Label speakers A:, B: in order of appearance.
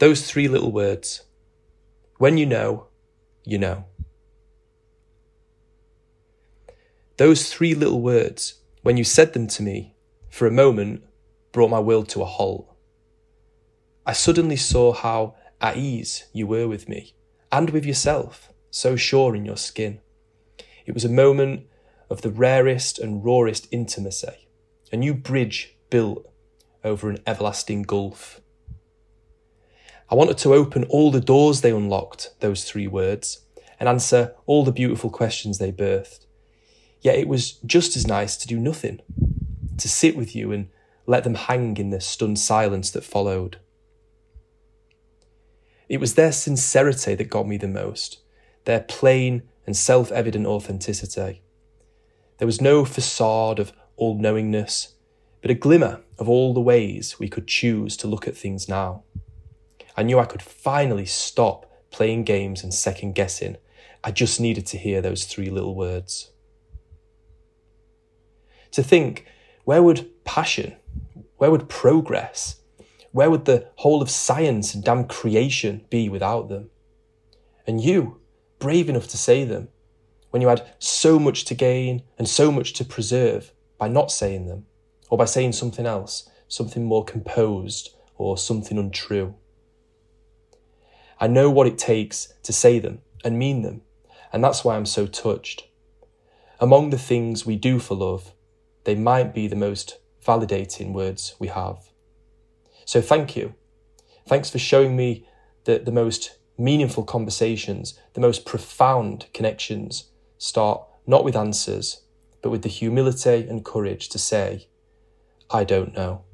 A: Those three little words. When you know, you know. Those three little words, when you said them to me, for a moment brought my world to a halt. I suddenly saw how at ease you were with me and with yourself, so sure in your skin. It was a moment of the rarest and rawest intimacy, a new bridge built over an everlasting gulf. I wanted to open all the doors they unlocked, those three words, and answer all the beautiful questions they birthed. Yet it was just as nice to do nothing, to sit with you and let them hang in the stunned silence that followed. It was their sincerity that got me the most, their plain and self evident authenticity. There was no facade of all knowingness, but a glimmer of all the ways we could choose to look at things now. I knew I could finally stop playing games and second guessing. I just needed to hear those three little words. To think, where would passion, where would progress, where would the whole of science and damn creation be without them? And you, brave enough to say them, when you had so much to gain and so much to preserve by not saying them, or by saying something else, something more composed or something untrue. I know what it takes to say them and mean them, and that's why I'm so touched. Among the things we do for love, they might be the most validating words we have. So thank you. Thanks for showing me that the most meaningful conversations, the most profound connections start not with answers, but with the humility and courage to say, I don't know.